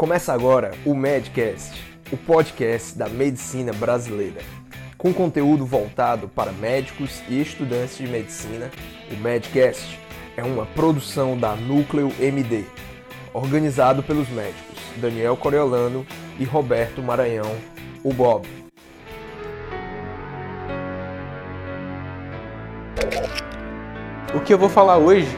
Começa agora o Medcast, o podcast da medicina brasileira. Com conteúdo voltado para médicos e estudantes de medicina, o Medcast é uma produção da Núcleo MD, organizado pelos médicos Daniel Coriolano e Roberto Maranhão, o Bob. O que eu vou falar hoje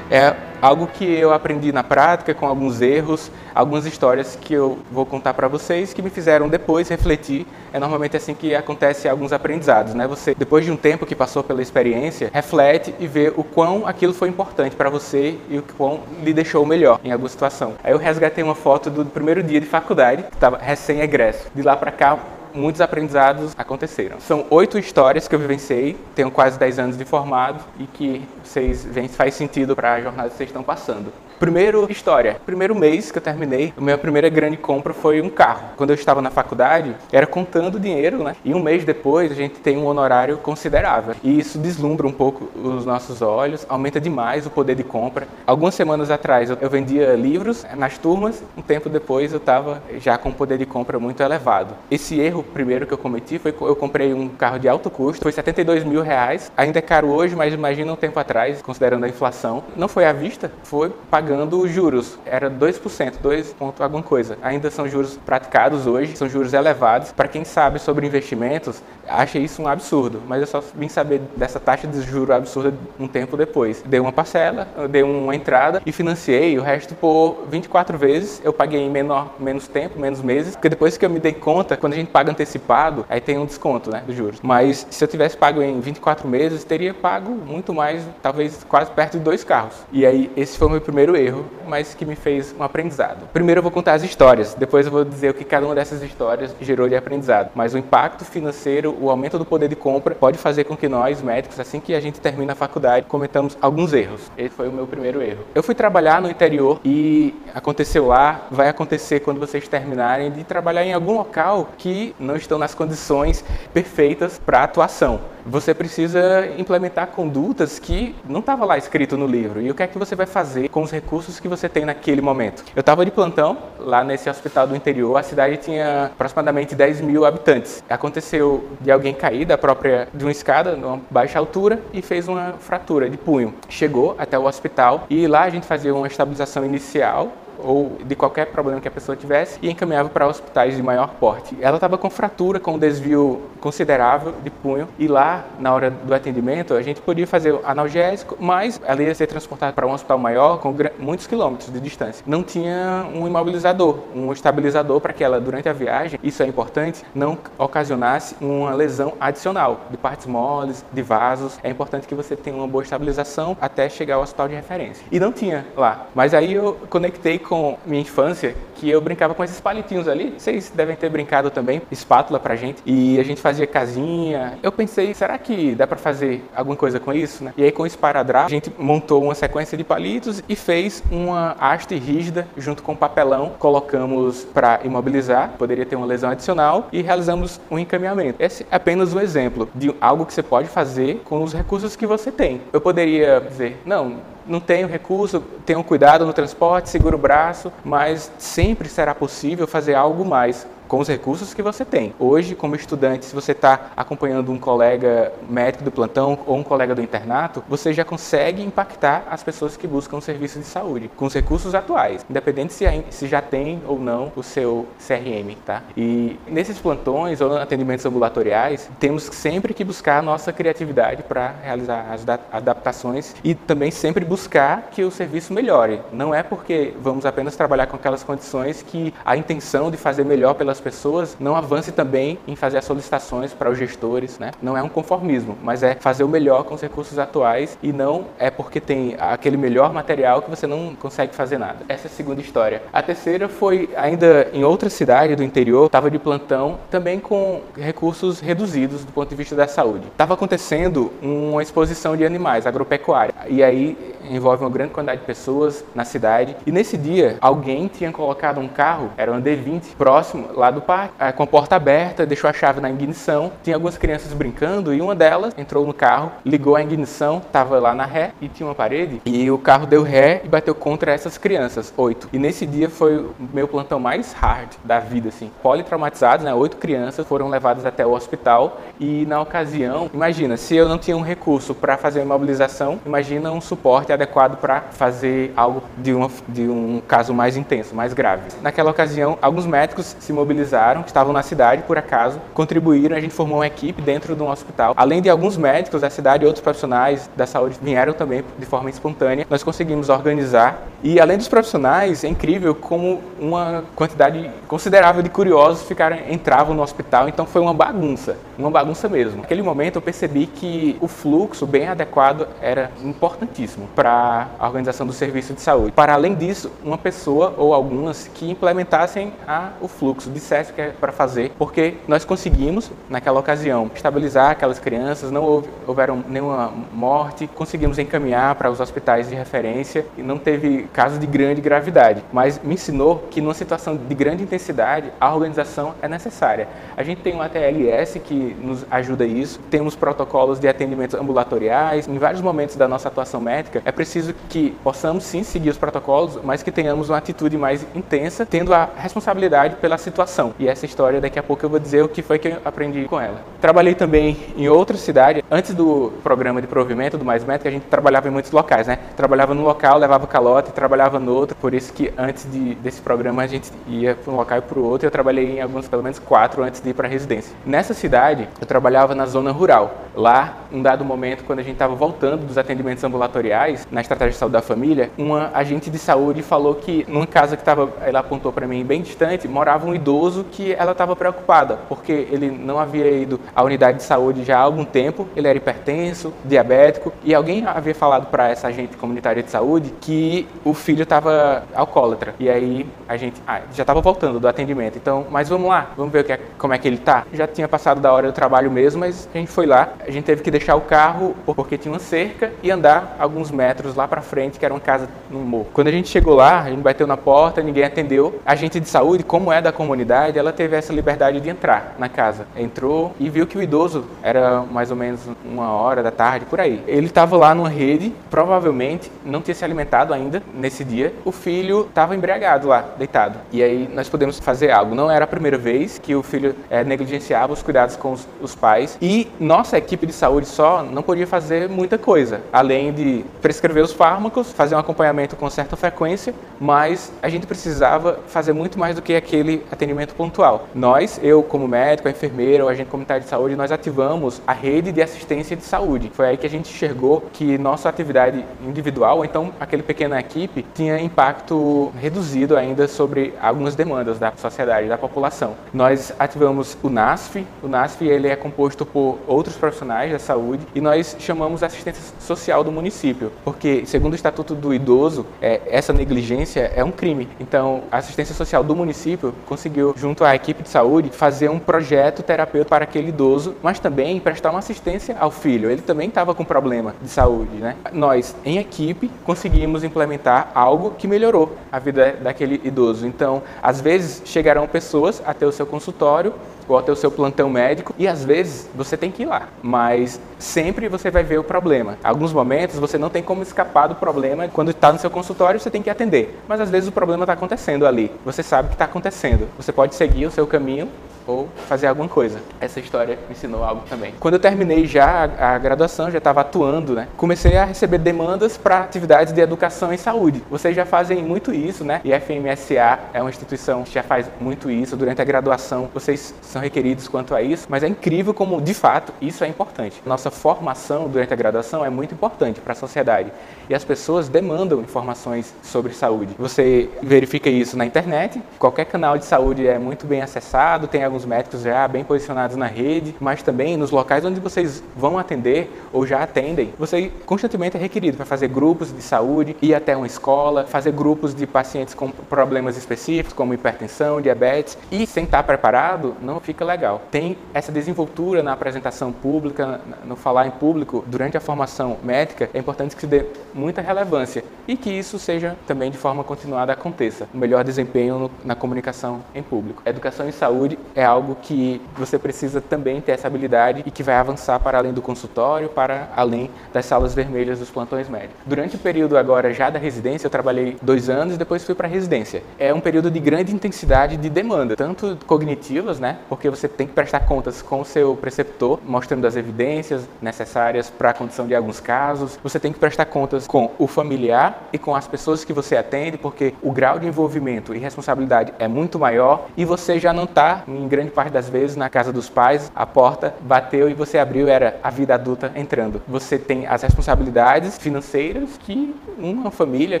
é algo que eu aprendi na prática com alguns erros, algumas histórias que eu vou contar para vocês que me fizeram depois refletir. É normalmente assim que acontece alguns aprendizados, né? Você depois de um tempo que passou pela experiência, reflete e vê o quão aquilo foi importante para você e o quão lhe deixou melhor em alguma situação. Aí eu resgatei uma foto do primeiro dia de faculdade, que estava recém-egresso. De lá para cá muitos aprendizados aconteceram. São oito histórias que eu vivenciei, tenho quase dez anos de formado e que vocês veem faz sentido para a jornada que vocês estão passando. Primeiro, história. Primeiro mês que eu terminei, a minha primeira grande compra foi um carro. Quando eu estava na faculdade, era contando dinheiro, né? E um mês depois, a gente tem um honorário considerável. E isso deslumbra um pouco os nossos olhos, aumenta demais o poder de compra. Algumas semanas atrás, eu vendia livros nas turmas, um tempo depois eu estava já com um poder de compra muito elevado. Esse erro primeiro que eu cometi foi que eu comprei um carro de alto custo, foi 72 mil reais. Ainda é caro hoje, mas imagina um tempo atrás, considerando a inflação. Não foi à vista, foi pagando pagando juros. Era 2%, 2 ponto alguma coisa. Ainda são juros praticados hoje, são juros elevados. Para quem sabe sobre investimentos, acha isso um absurdo, mas eu só vim saber dessa taxa de juros absurda um tempo depois. Dei uma parcela, dei uma entrada e financiei o resto por 24 vezes. Eu paguei em menor, menos tempo, menos meses, porque depois que eu me dei conta, quando a gente paga antecipado, aí tem um desconto, né, dos juros. Mas se eu tivesse pago em 24 meses, teria pago muito mais, talvez quase perto de dois carros. E aí esse foi o meu primeiro erro, mas que me fez um aprendizado. Primeiro eu vou contar as histórias, depois eu vou dizer o que cada uma dessas histórias gerou de aprendizado. Mas o impacto financeiro, o aumento do poder de compra, pode fazer com que nós, médicos, assim que a gente termina a faculdade, cometamos alguns erros. Esse foi o meu primeiro erro. Eu fui trabalhar no interior e aconteceu lá, vai acontecer quando vocês terminarem, de trabalhar em algum local que não estão nas condições perfeitas para atuação você precisa implementar condutas que não estava lá escrito no livro. E o que é que você vai fazer com os recursos que você tem naquele momento? Eu estava de plantão lá nesse hospital do interior. A cidade tinha aproximadamente 10 mil habitantes. Aconteceu de alguém cair da própria de uma escada, numa baixa altura, e fez uma fratura de punho. Chegou até o hospital e lá a gente fazia uma estabilização inicial ou de qualquer problema que a pessoa tivesse e encaminhava para hospitais de maior porte. Ela estava com fratura, com um desvio considerável de punho e lá, na hora do atendimento, a gente podia fazer analgésico, mas ela ia ser transportada para um hospital maior com muitos quilômetros de distância. Não tinha um imobilizador, um estabilizador para que ela, durante a viagem, isso é importante, não ocasionasse uma lesão adicional de partes moles, de vasos. É importante que você tenha uma boa estabilização até chegar ao hospital de referência. E não tinha lá. Mas aí eu conectei com minha infância que eu brincava com esses palitinhos ali. Vocês devem ter brincado também, espátula pra gente. E a gente fazia casinha. Eu pensei, será que dá para fazer alguma coisa com isso, né? E aí com o esparadrapo, a gente montou uma sequência de palitos e fez uma haste rígida junto com papelão. Colocamos para imobilizar, poderia ter uma lesão adicional e realizamos um encaminhamento. Esse é apenas um exemplo de algo que você pode fazer com os recursos que você tem. Eu poderia dizer, não, não tenho recurso, tenho cuidado no transporte, seguro o braço, mas sempre será possível fazer algo mais com os recursos que você tem. Hoje, como estudante, se você está acompanhando um colega médico do plantão ou um colega do internato, você já consegue impactar as pessoas que buscam serviço de saúde com os recursos atuais, independente se, já tem ou não o seu CRM, tá? E nesses plantões ou atendimentos ambulatoriais, temos sempre que buscar a nossa criatividade para realizar as adaptações e também sempre buscar que o serviço melhore. Não é porque vamos apenas trabalhar com aquelas condições que a intenção de fazer melhor pelas pessoas não avance também em fazer as solicitações para os gestores, né? Não é um conformismo, mas é fazer o melhor com os recursos atuais e não é porque tem aquele melhor material que você não consegue fazer nada. Essa é a segunda história. A terceira foi ainda em outra cidade do interior, estava de plantão, também com recursos reduzidos do ponto de vista da saúde. Estava acontecendo uma exposição de animais agropecuária e aí envolve uma grande quantidade de pessoas na cidade e nesse dia alguém tinha colocado um carro, era um D20 próximo lá do parque, com a porta aberta, deixou a chave na ignição. Tinha algumas crianças brincando e uma delas entrou no carro, ligou a ignição, estava lá na ré e tinha uma parede. E o carro deu ré e bateu contra essas crianças, oito. E nesse dia foi o meu plantão mais hard da vida, assim. Politraumatizados, né? Oito crianças foram levadas até o hospital e na ocasião, imagina, se eu não tinha um recurso para fazer uma imobilização, imagina um suporte adequado para fazer algo de, uma, de um caso mais intenso, mais grave. Naquela ocasião, alguns médicos se mobilizaram, estavam na cidade, por acaso, contribuíram, a gente formou uma equipe dentro de um hospital. Além de alguns médicos da cidade e outros profissionais da saúde vieram também de forma espontânea, nós conseguimos organizar. E além dos profissionais, é incrível como uma quantidade considerável de curiosos ficaram, entravam no hospital, então foi uma bagunça, uma bagunça mesmo. Naquele momento eu percebi que o fluxo bem adequado era importantíssimo para a organização do serviço de saúde. Para além disso, uma pessoa ou algumas que implementassem a, o fluxo, dissessem que é para fazer, porque nós conseguimos, naquela ocasião, estabilizar aquelas crianças, não houve, houveram nenhuma morte, conseguimos encaminhar para os hospitais de referência e não teve caso de grande gravidade. Mas me ensinou que numa situação de grande intensidade, a organização é necessária. A gente tem um ATLS que nos ajuda isso, temos protocolos de atendimentos ambulatoriais, em vários momentos da nossa atuação médica, é preciso que possamos sim seguir os protocolos, mas que tenhamos uma atitude mais intensa, tendo a responsabilidade pela situação. E essa história, daqui a pouco eu vou dizer o que foi que eu aprendi com ela. Trabalhei também em outra cidade, antes do programa de provimento do Mais Médico, a gente trabalhava em muitos locais, né? Trabalhava num local, levava calote, trabalhava no outro, por isso que antes de, desse programa a gente ia para um local e para o outro, eu trabalhei em alguns, pelo menos quatro, antes de ir para a residência. Nessa cidade, eu trabalhava na zona rural. Lá, um dado momento, quando a gente estava voltando dos atendimentos ambulatoriais, na estratégia de saúde da família, uma agente de saúde falou que numa casa que estava, ela apontou para mim bem distante, morava um idoso que ela estava preocupada, porque ele não havia ido à unidade de saúde já há algum tempo, ele era hipertenso, diabético, e alguém havia falado para essa agente comunitária de saúde que o filho estava alcoólatra. E aí a gente ah, já estava voltando do atendimento, então, mas vamos lá, vamos ver é, como é que ele tá. Já tinha passado da hora do trabalho mesmo, mas a gente foi lá, a gente teve que deixar o carro porque tinha uma cerca e andar alguns metros lá para frente, que era uma casa no morro. Quando a gente chegou lá, a gente bateu na porta, ninguém atendeu. A gente de saúde, como é da comunidade, ela teve essa liberdade de entrar na casa. Entrou e viu que o idoso era mais ou menos uma hora da tarde, por aí. Ele estava lá numa rede, provavelmente não tinha se alimentado ainda nesse dia. O filho estava embriagado lá, deitado. E aí nós podemos fazer algo. Não era a primeira vez que o filho é, negligenciava os cuidados com os, os pais. E nossa equipe de saúde só não podia fazer muita coisa, além de prescrever os fármacos, fazer um acompanhamento com certa frequência, mas a gente precisava fazer muito mais do que aquele atendimento pontual. Nós, eu como médico, a enfermeira, o agente comunitário de saúde, nós ativamos a rede de assistência de saúde. Foi aí que a gente enxergou que nossa atividade individual, ou então aquele pequena equipe, tinha impacto reduzido ainda sobre algumas demandas da sociedade, da população. Nós ativamos o NASF, o NASF ele é composto por outros profissionais da saúde e nós chamamos assistência social do município, porque segundo o Estatuto do Idoso, é, essa negligência é um crime. Então, a assistência social do município conseguiu, junto à equipe de saúde, fazer um projeto terapêutico para aquele idoso, mas também prestar uma assistência ao filho. Ele também estava com problema de saúde, né? Nós, em equipe, conseguimos implementar algo que melhorou a vida daquele idoso. Então, às vezes chegarão pessoas até o seu consultório ou até o seu plantão médico e às vezes você tem que ir lá, mas sempre você vai ver o problema. Alguns momentos você não tem como escapar do problema. Quando está no seu consultório, você tem que atender, mas às vezes o problema está acontecendo ali. Você sabe que está acontecendo. Você pode seguir o seu caminho ou fazer alguma coisa. Essa história me ensinou algo também. Quando eu terminei já a, graduação, já estava atuando, né? Comecei a receber demandas para atividades de educação em saúde. Vocês já fazem muito isso, né? E a FMSA é uma instituição que já faz muito isso. Durante a graduação, vocês são requeridos quanto a isso, mas é incrível como, de fato, isso é importante. Nossa formação durante a graduação é muito importante para a sociedade. E as pessoas demandam informações sobre saúde. Você verifica isso na internet, qualquer canal de saúde é muito bem acessado, tem alguns médicos já bem posicionados na rede, mas também nos locais onde vocês vão atender ou já atendem, você constantemente é requerido para fazer grupos de saúde, ir até uma escola, fazer grupos de pacientes com problemas específicos, como hipertensão, diabetes, e sem estar preparado, não fica legal. Tem essa desenvoltura na apresentação pública, no falar em público, durante a formação médica, é importante que se dê muita relevância e que isso seja também de forma continuada aconteça. O melhor desempenho no, na comunicação em público. Educação em saúde é algo que você precisa também ter essa habilidade e que vai avançar para além do consultório, para além das salas vermelhas dos plantões médicos. Durante o período agora já da residência, eu trabalhei dois anos e depois fui para a residência. É um período de grande intensidade de demanda, tanto cognitivas, né, porque você tem que prestar contas com o seu preceptor, mostrando as evidências necessárias para a condição de alguns casos. Você tem que prestar contas com o familiar e com as pessoas que você atende, porque o grau de envolvimento e responsabilidade é muito maior e você já não está, em grande parte das vezes, na casa dos pais, a porta bateu e você abriu, era a vida adulta entrando. Você tem as responsabilidades financeiras que uma família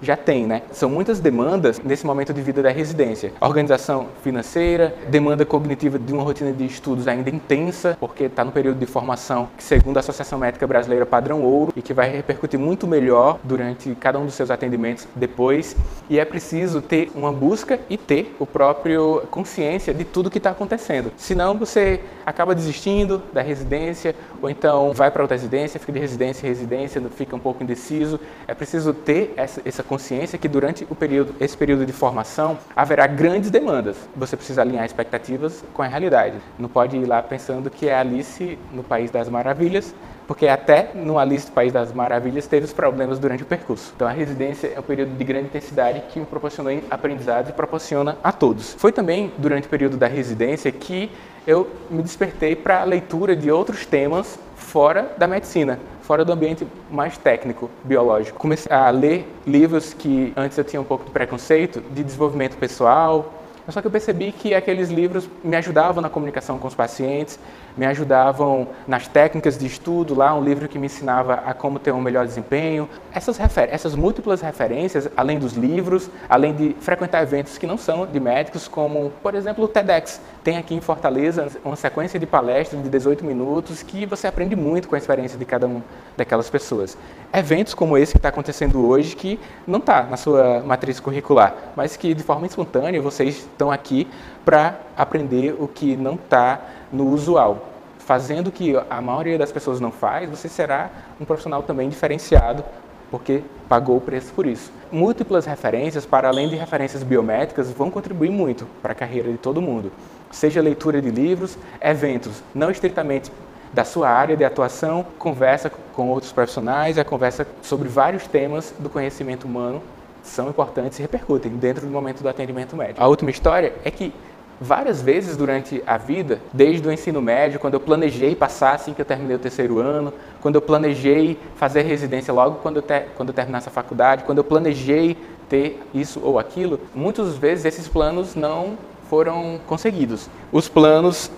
já tem, né? São muitas demandas nesse momento de vida da residência. Organização financeira, demanda cognitiva de uma rotina de estudos ainda intensa, porque está no período de formação que, segundo a Associação Médica Brasileira Padrão Ouro, e que vai repercutir muito melhor durante cada um dos seus atendimentos depois. E é preciso ter uma busca e ter o próprio consciência de tudo que está acontecendo. Senão você acaba desistindo da residência ou então vai para outra residência, fica de residência em residência, fica um pouco indeciso. É preciso ter essa, essa consciência que durante o período, esse período de formação haverá grandes demandas. Você precisa alinhar expectativas com a realidade. Não pode ir lá pensando que é Alice no País das Maravilhas, porque até no Alice do País das Maravilhas teve os problemas durante o percurso. Então a residência é um período de grande intensidade que me proporcionou aprendizado e proporciona a todos. Foi também durante o período da residência que eu me despertei para a leitura de outros temas fora da medicina, fora do ambiente mais técnico, biológico. Comecei a ler livros que antes eu tinha um pouco de preconceito, de desenvolvimento pessoal, só que eu percebi que aqueles livros me ajudavam na comunicação com os pacientes, me ajudavam nas técnicas de estudo, lá um livro que me ensinava a como ter um melhor desempenho. Essas, essas múltiplas referências, além dos livros, além de frequentar eventos que não são de médicos, como, por exemplo, o TEDx. Tem aqui em Fortaleza uma sequência de palestras de 18 minutos que você aprende muito com a experiência de cada um daquelas pessoas. Eventos como esse que está acontecendo hoje, que não está na sua matriz curricular, mas que de forma espontânea vocês estão aqui para aprender o que não está no usual. Fazendo o que a maioria das pessoas não faz, você será um profissional também diferenciado, porque pagou o preço por isso. Múltiplas referências, para além de referências biométricas, vão contribuir muito para a carreira de todo mundo. Seja leitura de livros, eventos não estritamente da sua área de atuação, conversa com outros profissionais, a conversa sobre vários temas do conhecimento humano são importantes e repercutem dentro do momento do atendimento médico. A última história é que várias vezes durante a vida, desde o ensino médio, quando eu planejei passar assim que eu terminei o terceiro ano, quando eu planejei fazer residência logo quando eu, ter, quando eu terminasse a faculdade, quando eu planejei ter isso ou aquilo, muitas vezes esses planos não foram conseguidos. Os planos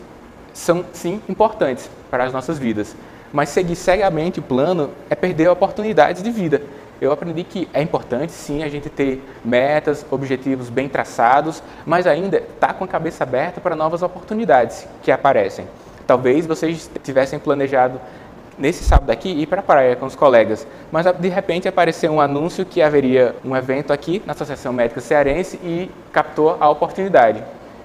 são sim importantes para as nossas vidas, mas seguir cegamente o plano é perder oportunidades de vida eu aprendi que é importante sim a gente ter metas, objetivos bem traçados, mas ainda estar tá com a cabeça aberta para novas oportunidades que aparecem. Talvez vocês tivessem planejado nesse sábado aqui ir para a praia com os colegas, mas de repente apareceu um anúncio que haveria um evento aqui na Associação Médica Cearense e captou a oportunidade.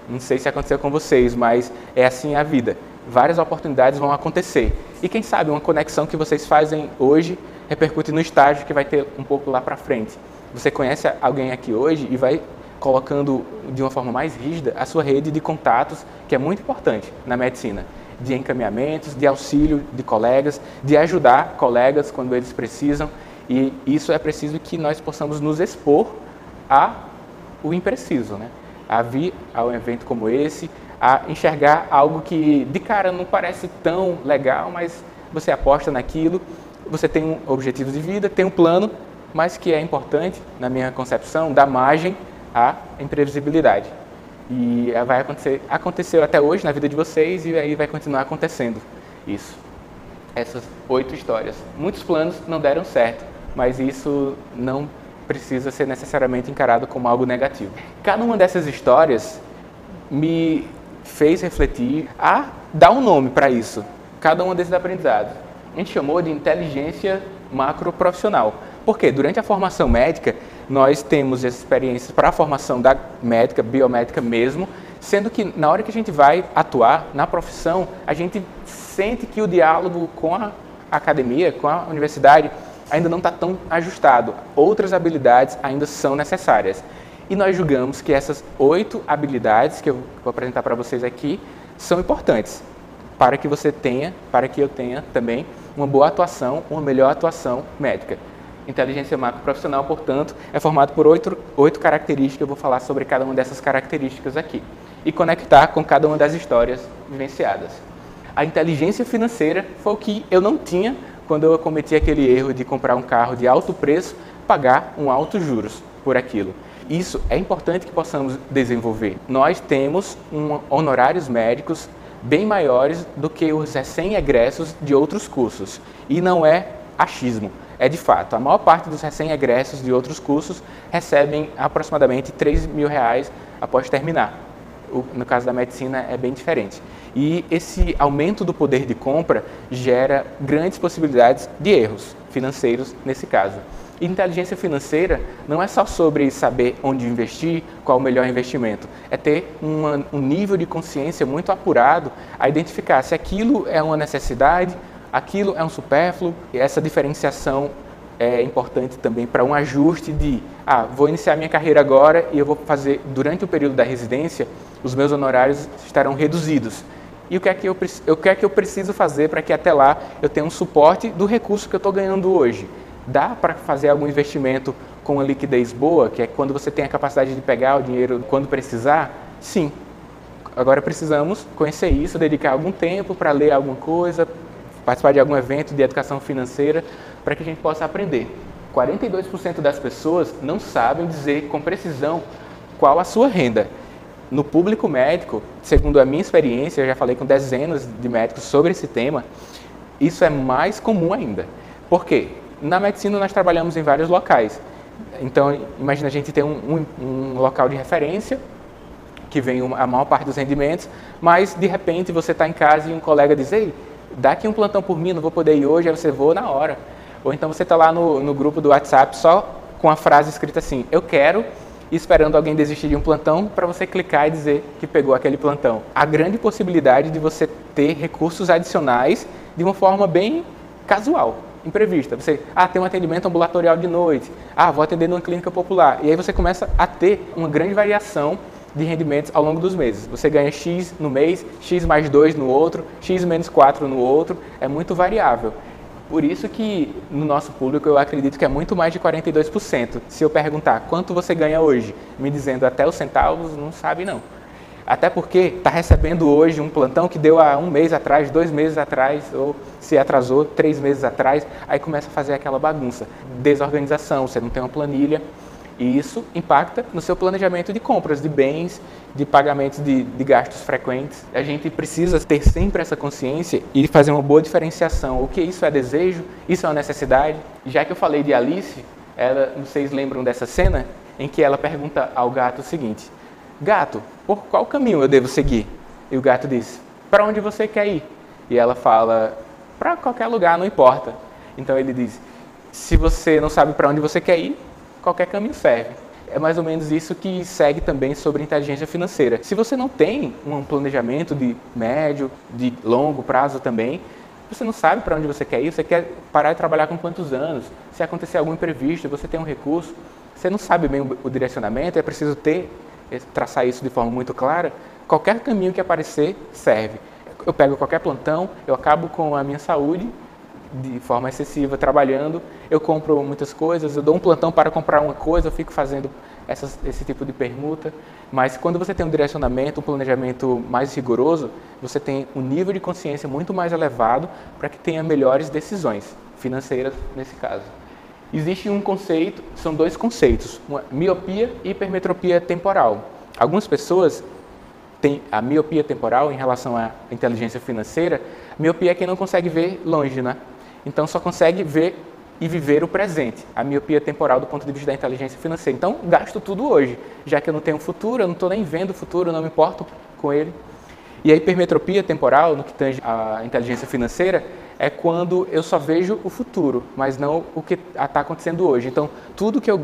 Não sei se aconteceu com vocês, mas é assim a vida. Várias oportunidades vão acontecer. E quem sabe uma conexão que vocês fazem hoje repercute no estágio que vai ter um pouco lá para frente. Você conhece alguém aqui hoje e vai colocando de uma forma mais rígida a sua rede de contatos, que é muito importante na medicina, de encaminhamentos, de auxílio de colegas, de ajudar colegas quando eles precisam. E isso é preciso que nós possamos nos expor a o impreciso, né? A vir a um evento como esse, a enxergar algo que de cara não parece tão legal, mas você aposta naquilo você tem um objetivo de vida, tem um plano, mas que é importante, na minha concepção, dar margem à imprevisibilidade. E vai acontecer, aconteceu até hoje na vida de vocês e aí vai continuar acontecendo isso. Essas oito histórias. Muitos planos não deram certo, mas isso não precisa ser necessariamente encarado como algo negativo. Cada uma dessas histórias me fez refletir a dar um nome para isso, cada um desses aprendizados. A gente chamou de inteligência macroprofissional. Porque durante a formação médica, nós temos experiências para a formação da médica, biomédica mesmo, sendo que na hora que a gente vai atuar na profissão, a gente sente que o diálogo com a academia, com a universidade, ainda não está tão ajustado. Outras habilidades ainda são necessárias. E nós julgamos que essas oito habilidades que eu vou apresentar para vocês aqui são importantes para que você tenha, para que eu tenha também uma boa atuação, uma melhor atuação médica. Inteligência macroprofissional, portanto, é formado por oito, oito características. Eu vou falar sobre cada uma dessas características aqui e conectar com cada uma das histórias vivenciadas. A inteligência financeira foi o que eu não tinha quando eu cometi aquele erro de comprar um carro de alto preço, pagar um alto juros por aquilo. Isso é importante que possamos desenvolver. Nós temos um, honorários médicos bem maiores do que os recém-egressos de outros cursos. E não é achismo, é de fato. A maior parte dos recém-egressos de outros cursos recebem aproximadamente 3 mil reais após terminar. no caso da medicina é bem diferente. E esse aumento do poder de compra gera grandes possibilidades de erros financeiros nesse caso. Inteligência financeira não é só sobre saber onde investir, qual o melhor investimento. É ter uma, um nível de consciência muito apurado a identificar se aquilo é uma necessidade, aquilo é um supérfluo. E essa diferenciação é importante também para um ajuste de, ah, vou iniciar minha carreira agora e eu vou fazer, durante o período da residência, os meus honorários estarão reduzidos. E o que é que eu, o que é que eu preciso fazer para que até lá eu tenha um suporte do recurso que eu estou ganhando hoje? Dá para fazer algum investimento com liquidez boa, que é quando você tem a capacidade de pegar o dinheiro quando precisar? Sim. Agora precisamos conhecer isso, dedicar algum tempo para ler alguma coisa, participar de algum evento de educação financeira, para que a gente possa aprender. 42% das pessoas não sabem dizer com precisão qual a sua renda. No público médico, segundo a minha experiência, eu já falei com dezenas de médicos sobre esse tema, isso é mais comum ainda. Por quê? Na medicina, nós trabalhamos em vários locais. Então, imagina a gente ter um, um, um local de referência, que vem a maior parte dos rendimentos, mas de repente você está em casa e um colega diz: Ei, dá aqui um plantão por mim, não vou poder ir hoje, aí você voa na hora. Ou então você está lá no, no grupo do WhatsApp só com a frase escrita assim: Eu quero, esperando alguém desistir de um plantão para você clicar e dizer que pegou aquele plantão. A grande possibilidade de você ter recursos adicionais de uma forma bem casual imprevista. Você, ah, tem um atendimento ambulatorial de noite. Ah, vou atender numa clínica popular. E aí você começa a ter uma grande variação de rendimentos ao longo dos meses. Você ganha X no mês, X mais 2 no outro, X menos 4 no outro. É muito variável. Por isso que no nosso público eu acredito que é muito mais de 42%. Se eu perguntar quanto você ganha hoje, me dizendo até os centavos, não sabe não. Até porque está recebendo hoje um plantão que deu há um mês atrás, dois meses atrás, ou se atrasou três meses atrás, aí começa a fazer aquela bagunça. Desorganização, você não tem uma planilha. E isso impacta no seu planejamento de compras de bens, de pagamentos de, de, gastos frequentes. A gente precisa ter sempre essa consciência e fazer uma boa diferenciação. O que isso é desejo? Isso é uma necessidade? Já que eu falei de Alice, ela, vocês lembram dessa cena em que ela pergunta ao gato o seguinte: Gato, por qual caminho eu devo seguir? E o gato diz: Para onde você quer ir? E ela fala: Para qualquer lugar, não importa. Então ele diz: Se você não sabe para onde você quer ir, qualquer caminho serve. É mais ou menos isso que segue também sobre inteligência financeira. Se você não tem um planejamento de médio, de longo prazo também, você não sabe para onde você quer ir, você quer parar de trabalhar com quantos anos, se acontecer algum imprevisto, você tem um recurso, você não sabe bem o direcionamento, é preciso ter traçar isso de forma muito clara, qualquer caminho que aparecer serve. Eu pego qualquer plantão, eu acabo com a minha saúde de forma excessiva trabalhando, eu compro muitas coisas, eu dou um plantão para comprar uma coisa, eu fico fazendo essas, esse tipo de permuta. Mas quando você tem um direcionamento, um planejamento mais rigoroso, você tem um nível de consciência muito mais elevado para que tenha melhores decisões financeiras nesse caso. Existe um conceito, são dois conceitos, miopia e hipermetropia temporal. Algumas pessoas têm a miopia temporal em relação à inteligência financeira. Miopia é quem não consegue ver longe, né? Então só consegue ver e viver o presente. A miopia temporal do ponto de vista da inteligência financeira. Então gasto tudo hoje, já que eu não tenho futuro, eu não estou nem vendo o futuro, não me importo com ele. E a hipermetropia temporal, no que tange a inteligência financeira, é quando eu só vejo o futuro, mas não o que está acontecendo hoje. Então, tudo que eu,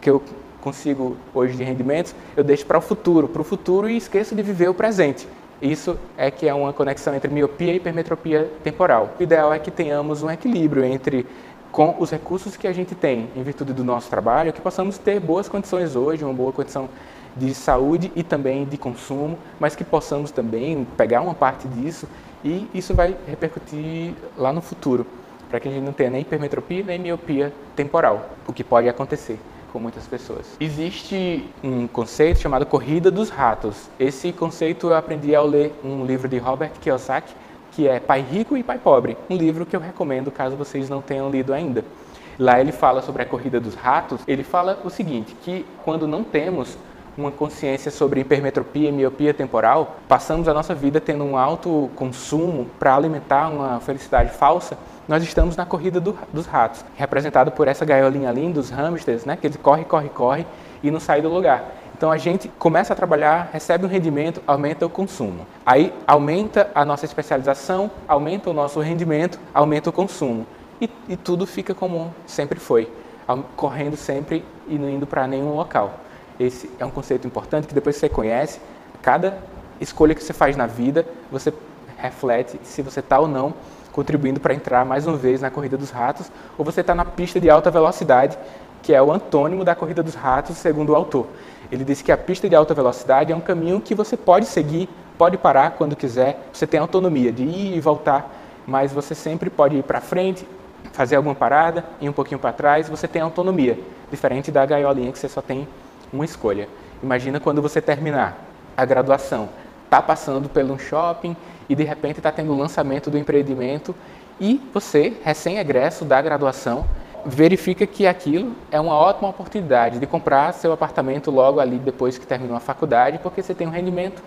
que eu consigo hoje de rendimentos, eu deixo para o futuro, para o futuro e esqueço de viver o presente. Isso é que é uma conexão entre miopia e hipermetropia temporal. O ideal é que tenhamos um equilíbrio entre com os recursos que a gente tem em virtude do nosso trabalho, que possamos ter boas condições hoje, uma boa condição de saúde e também de consumo, mas que possamos também pegar uma parte disso e isso vai repercutir lá no futuro, para que a gente não tenha nem hipermetropia nem miopia temporal, o que pode acontecer com muitas pessoas. Existe um conceito chamado corrida dos ratos. Esse conceito eu aprendi ao ler um livro de Robert Kiyosaki, que é Pai Rico e Pai Pobre, um livro que eu recomendo caso vocês não tenham lido ainda. Lá ele fala sobre a corrida dos ratos. Ele fala o seguinte, que quando não temos uma consciência sobre hipermetropia e miopia temporal, passamos a nossa vida tendo um alto consumo para alimentar uma felicidade falsa, nós estamos na corrida do, dos ratos, representado por essa gaiolinha ali dos hamsters, né, que ele corre, corre, corre e não sai do lugar. Então a gente começa a trabalhar, recebe um rendimento, aumenta o consumo. Aí aumenta a nossa especialização, aumenta o nosso rendimento, aumenta o consumo. E, e tudo fica como sempre foi, correndo sempre e não indo para nenhum local. Esse é um conceito importante que depois você conhece, cada escolha que você faz na vida, você reflete se você está ou não contribuindo para entrar mais uma vez na corrida dos ratos, ou você está na pista de alta velocidade, que é o antônimo da corrida dos ratos, segundo o autor. Ele disse que a pista de alta velocidade é um caminho que você pode seguir, pode parar quando quiser, você tem autonomia de ir e voltar, mas você sempre pode ir para frente, fazer alguma parada, ir um pouquinho para trás, você tem autonomia, diferente da gaiolinha que você só tem uma escolha. Imagina quando você terminar a graduação, está passando pelo um shopping e de repente está tendo o lançamento do empreendimento e você, recém-egresso da graduação, verifica que aquilo é uma ótima oportunidade de comprar seu apartamento logo ali depois que terminou a faculdade, porque você tem um rendimento.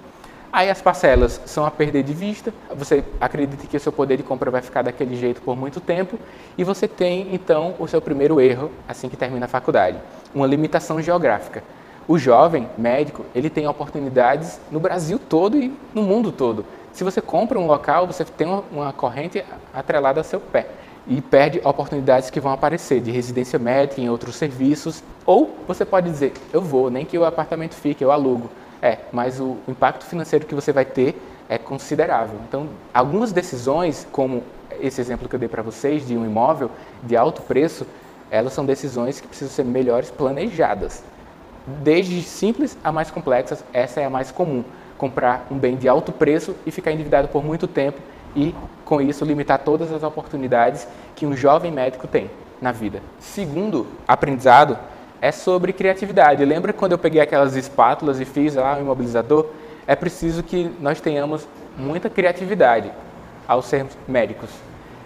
Aí as parcelas são a perder de vista, você acredita que o seu poder de compra vai ficar daquele jeito por muito tempo, e você tem então o seu primeiro erro assim que termina a faculdade, uma limitação geográfica. O jovem médico, ele tem oportunidades no Brasil todo e no mundo todo. Se você compra um local, você tem uma corrente atrelada ao seu pé e perde oportunidades que vão aparecer de residência médica em outros serviços. Ou você pode dizer, eu vou, nem que o apartamento fique, eu alugo. É, mas o impacto financeiro que você vai ter é considerável. Então, algumas decisões, como esse exemplo que eu dei para vocês de um imóvel de alto preço, elas são decisões que precisam ser melhores planejadas. Desde simples a mais complexas, essa é a mais comum. Comprar um bem de alto preço e ficar endividado por muito tempo e, com isso, limitar todas as oportunidades que um jovem médico tem na vida. Segundo aprendizado é sobre criatividade. Lembra quando eu peguei aquelas espátulas e fiz lá um imobilizador? É preciso que nós tenhamos muita criatividade ao sermos médicos.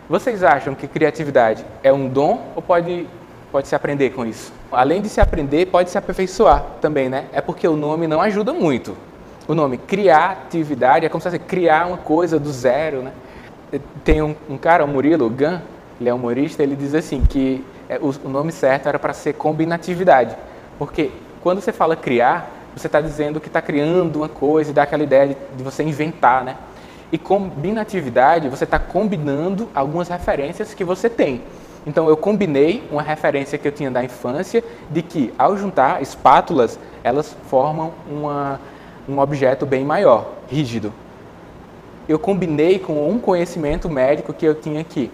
Vocês acham que criatividade é um dom ou pode pode se aprender com isso. Além de se aprender, pode se aperfeiçoar também, né? É porque o nome não ajuda muito. O nome criatividade é como se fosse criar uma coisa do zero, né? Tem um, um cara, o Murilo Gun, ele é humorista, ele diz assim que o, o nome certo era para ser combinatividade, porque quando você fala criar, você está dizendo que está criando uma coisa e dá aquela ideia de, de você inventar, né? E combinatividade, você está combinando algumas referências que você tem. Então eu combinei uma referência que eu tinha da infância de que ao juntar espátulas, elas formam uma, um objeto bem maior, rígido. Eu combinei com um conhecimento médico que eu tinha aqui.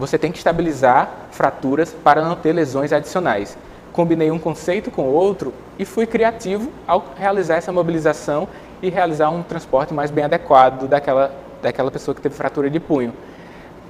Você tem que estabilizar fraturas para não ter lesões adicionais. Combinei um conceito com outro e fui criativo ao realizar essa mobilização e realizar um transporte mais bem adequado daquela, daquela pessoa que teve fratura de punho.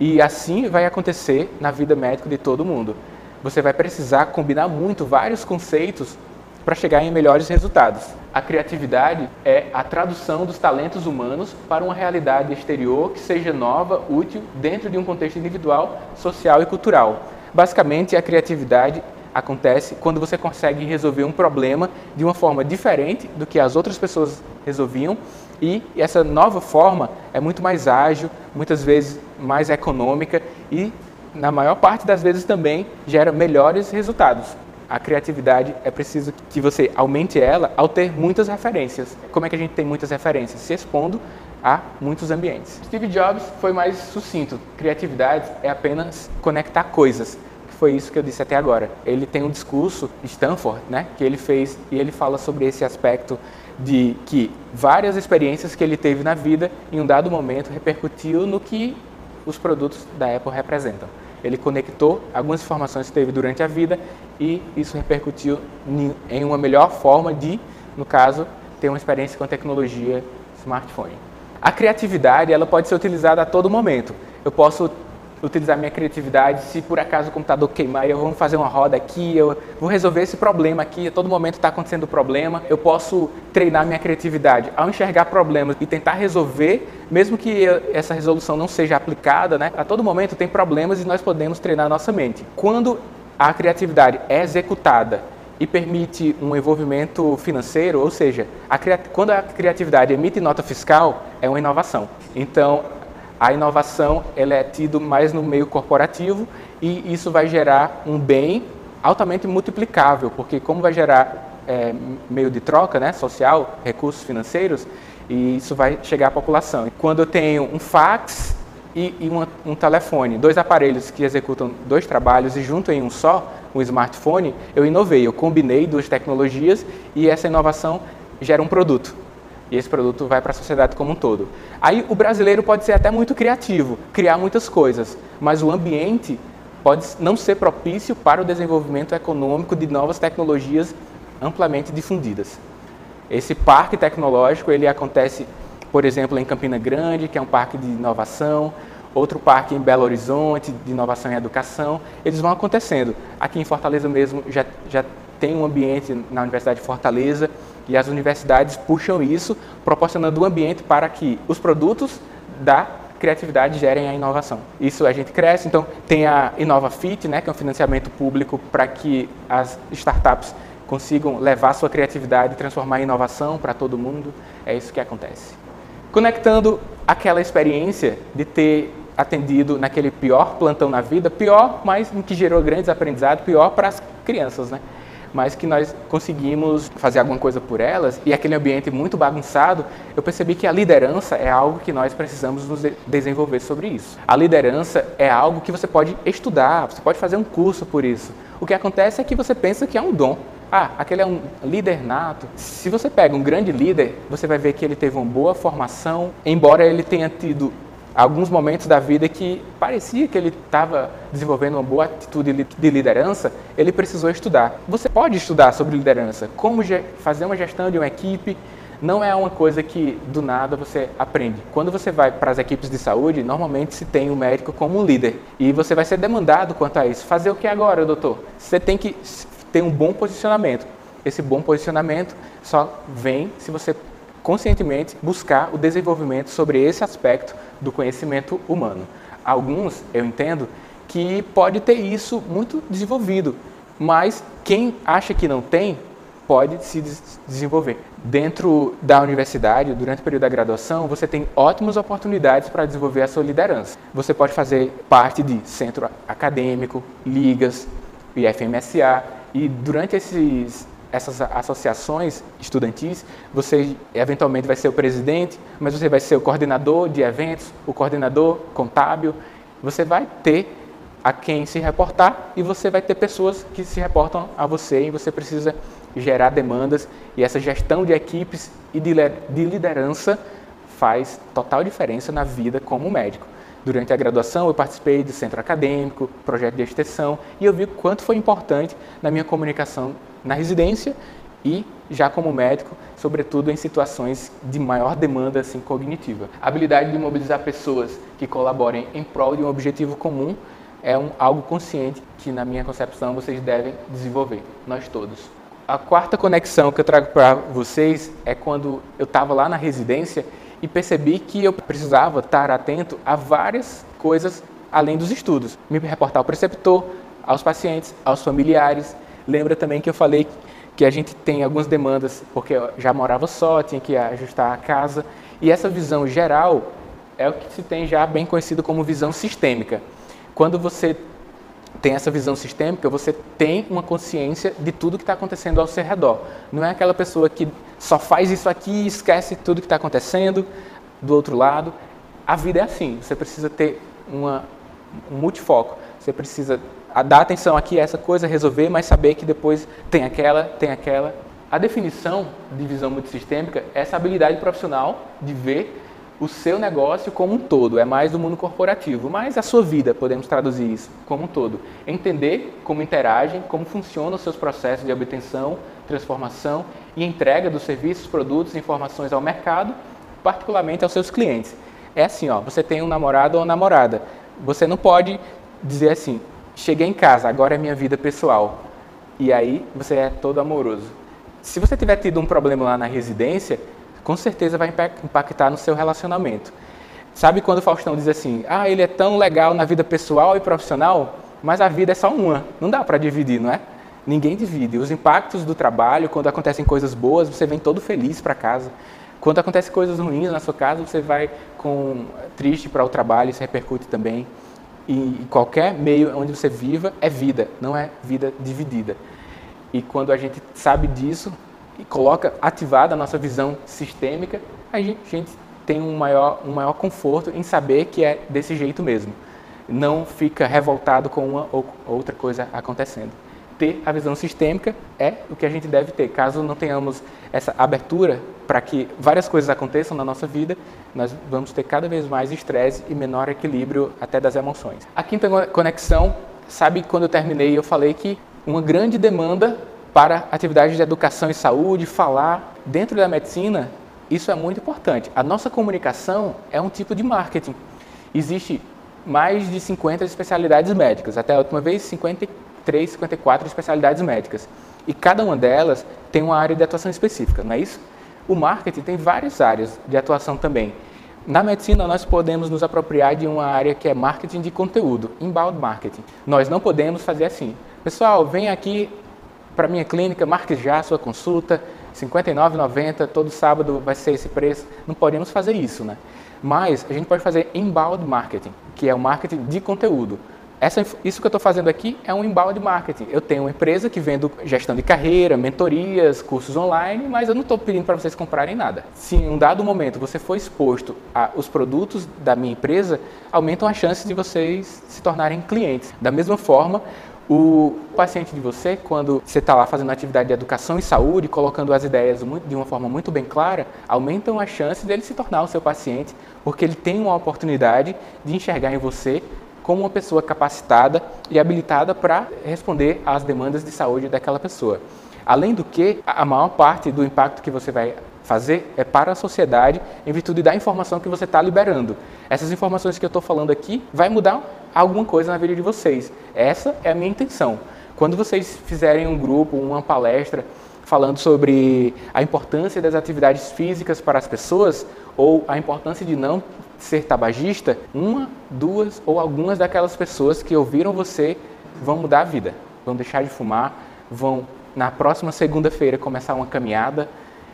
E assim vai acontecer na vida médica de todo mundo. Você vai precisar combinar muito vários conceitos para chegar em melhores resultados. A criatividade é a tradução dos talentos humanos para uma realidade exterior que seja nova, útil, dentro de um contexto individual, social e cultural. Basicamente, a criatividade acontece quando você consegue resolver um problema de uma forma diferente do que as outras pessoas resolviam e essa nova forma é muito mais ágil, muitas vezes mais econômica e, na maior parte das vezes, também gera melhores resultados. A criatividade é preciso que você aumente ela ao ter muitas referências. Como é que a gente tem muitas referências? Se expondo a muitos ambientes. Steve Jobs foi mais sucinto. Criatividade é apenas conectar coisas. Foi isso que eu disse até agora. Ele tem um discurso Stanford, né, que ele fez e ele fala sobre esse aspecto de que várias experiências que ele teve na vida em um dado momento repercutiu no que os produtos da Apple representam. Ele conectou algumas informações que teve durante a vida e isso repercutiu em uma melhor forma de, no caso, ter uma experiência com a tecnologia smartphone. A criatividade ela pode ser utilizada a todo momento. Eu posso utilizar minha criatividade se por acaso o computador queimar eu vou fazer uma roda aqui, eu vou resolver esse problema aqui, a todo momento está acontecendo problema. Eu posso treinar minha criatividade ao enxergar problemas e tentar resolver, mesmo que essa resolução não seja aplicada, né? A todo momento tem problemas e nós podemos treinar nossa mente. Quando a criatividade é executada e permite um envolvimento financeiro, ou seja, a quando a criatividade emite nota fiscal, é uma inovação. Então, a inovação ela é tido mais no meio corporativo e isso vai gerar um bem altamente multiplicável, porque como vai gerar é, meio de troca né, social, recursos financeiros, e isso vai chegar à população. Quando eu tenho um fax e, e uma, um telefone, dois aparelhos que executam dois trabalhos e junto em um só, um smartphone, eu inovei, eu combinei duas tecnologias e essa inovação gera um produto. E esse produto vai para a sociedade como um todo. Aí o brasileiro pode ser até muito criativo, criar muitas coisas, mas o ambiente pode não ser propício para o desenvolvimento econômico de novas tecnologias amplamente difundidas. Esse parque tecnológico ele acontece, por exemplo, em Campina Grande, que é um parque de inovação, outro parque em Belo Horizonte, de inovação em educação, eles vão acontecendo. Aqui em Fortaleza mesmo já, já tem um ambiente na Universidade de Fortaleza e as universidades puxam isso, proporcionando um ambiente para que os produtos da criatividade gerem a inovação. Isso a gente cresce, então tem a InovaFit, né, que é um financiamento público para que as startups consigam levar sua criatividade e transformar em inovação para todo mundo. É isso que acontece. Conectando aquela experiência de ter atendido naquele pior plantão na vida, pior, mas que gerou grandes aprendizados, pior para as crianças, né? Mas que nós conseguimos fazer alguma coisa por elas e aquele ambiente muito bagunçado, eu percebi que a liderança é algo que nós precisamos nos desenvolver sobre isso. A liderança é algo que você pode estudar, você pode fazer um curso por isso. O que acontece é que você pensa que é um dom. Ah, aquele é um líder nato. Se você pega um grande líder, você vai ver que ele teve uma boa formação, embora ele tenha tido alguns momentos da vida que parecia que ele estava desenvolvendo uma boa atitude de liderança, ele precisou estudar. Você pode estudar sobre liderança, como fazer uma gestão de uma equipe, não é uma coisa que do nada você aprende. Quando você vai para as equipes de saúde, normalmente se tem o um médico como um líder e você vai ser demandado quanto a isso. Fazer o que agora, doutor? Você tem que ter um bom posicionamento. Esse bom posicionamento só vem se você conscientemente buscar o desenvolvimento sobre esse aspecto do conhecimento humano. Alguns, eu entendo, que pode ter isso muito desenvolvido, mas quem acha que não tem, pode se desenvolver. Dentro da universidade, durante o período da graduação, você tem ótimas oportunidades para desenvolver a sua liderança. Você pode fazer parte de centro acadêmico, ligas, IFMSA, e durante esses essas associações estudantis, você eventualmente vai ser o presidente, mas você vai ser o coordenador de eventos, o coordenador contábil. Você vai ter a quem se reportar e você vai ter pessoas que se reportam a você e você precisa gerar demandas e essa gestão de equipes e de liderança faz total diferença na vida como médico. Durante a graduação, eu participei do centro acadêmico, projeto de extensão, e eu vi quanto foi importante na minha comunicação na residência e já como médico, sobretudo em situações de maior demanda assim, cognitiva. A habilidade de mobilizar pessoas que colaborem em prol de um objetivo comum é um, algo consciente que, na minha concepção, vocês devem desenvolver, nós todos. A quarta conexão que eu trago para vocês é quando eu estava lá na residência e percebi que eu precisava estar atento a várias coisas além dos estudos. Me reportar ao preceptor, aos pacientes, aos familiares. Lembra também que eu falei que a gente tem algumas demandas, porque eu já morava só, tinha que ajustar a casa. E essa visão geral é o que se tem já bem conhecido como visão sistêmica. Quando você tem essa visão sistêmica, você tem uma consciência de tudo que está acontecendo ao seu redor. Não é aquela pessoa que só faz isso aqui e esquece tudo que está acontecendo. do outro lado. A vida é assim, você precisa ter uma, um multifoco, você precisa dar atenção aqui a essa coisa, resolver, mas saber que depois tem aquela, tem aquela. A definição de visão multissistêmica é essa habilidade profissional de ver o seu negócio como um todo, é mais do mundo corporativo, mas a sua vida, podemos traduzir isso como um todo. Entender como interagem, como funcionam os seus processos de obtenção, transformação e entrega dos serviços, produtos informações ao mercado, particularmente aos seus clientes. É assim, ó, você tem um namorado ou namorada, você não pode dizer assim, cheguei em casa, agora é minha vida pessoal. E aí você é todo amoroso. Se você tiver tido um problema lá na residência, com certeza vai impactar no seu relacionamento. Sabe quando o Faustão diz assim: "Ah, ele é tão legal na vida pessoal e profissional, mas a vida é só uma, não dá para dividir, não é?" Ninguém divide. Os impactos do trabalho, quando acontecem coisas boas, você vem todo feliz para casa. Quando acontecem coisas ruins na sua casa, você vai com triste para o trabalho, isso repercute também. E qualquer meio onde você viva é vida, não é vida dividida. E quando a gente sabe disso, e coloca ativada a nossa visão sistêmica, a gente, a gente tem um maior, um maior conforto em saber que é desse jeito mesmo. Não fica revoltado com uma ou outra coisa acontecendo. Ter a visão sistêmica é o que a gente deve ter. Caso não tenhamos essa abertura para que várias coisas aconteçam na nossa vida, nós vamos ter cada vez mais estresse e menor equilíbrio até das emoções. A quinta conexão, sabe quando eu terminei eu falei que uma grande demanda para atividades de educação e saúde, falar dentro da medicina, isso é muito importante. A nossa comunicação é um tipo de marketing. Existe mais de 50 especialidades médicas, até a última vez 53, 54 especialidades médicas. E cada uma delas tem uma área de atuação específica, não é isso? O marketing tem várias áreas de atuação também. Na medicina, nós podemos nos apropriar de uma área que é marketing de conteúdo, inbound marketing. Nós não podemos fazer assim. Pessoal, vem aqui para minha clínica, marque já a sua consulta, R$ 59,90, todo sábado vai ser esse preço. Não podemos fazer isso, né? Mas a gente pode fazer inbound marketing, que é o marketing de conteúdo. Essa, isso que eu estou fazendo aqui é um inbound marketing. Eu tenho uma empresa que vendo gestão de carreira, mentorias, cursos online, mas eu não estou pedindo para vocês comprarem nada. Se em um dado momento você for exposto aos produtos da minha empresa, aumentam as chances de vocês se tornarem clientes. Da mesma forma, o paciente de você, quando você está lá fazendo atividade de educação e saúde, colocando as ideias de uma forma muito bem clara, aumentam as chances dele se tornar o seu paciente, porque ele tem uma oportunidade de enxergar em você como uma pessoa capacitada e habilitada para responder às demandas de saúde daquela pessoa. Além do que, a maior parte do impacto que você vai fazer é para a sociedade em virtude da informação que você está liberando. Essas informações que eu estou falando aqui vai mudar alguma coisa na vida de vocês. Essa é a minha intenção. Quando vocês fizerem um grupo, uma palestra falando sobre a importância das atividades físicas para as pessoas ou a importância de não ser tabagista, uma, duas ou algumas daquelas pessoas que ouviram você vão mudar a vida, vão deixar de fumar, vão na próxima segunda-feira começar uma caminhada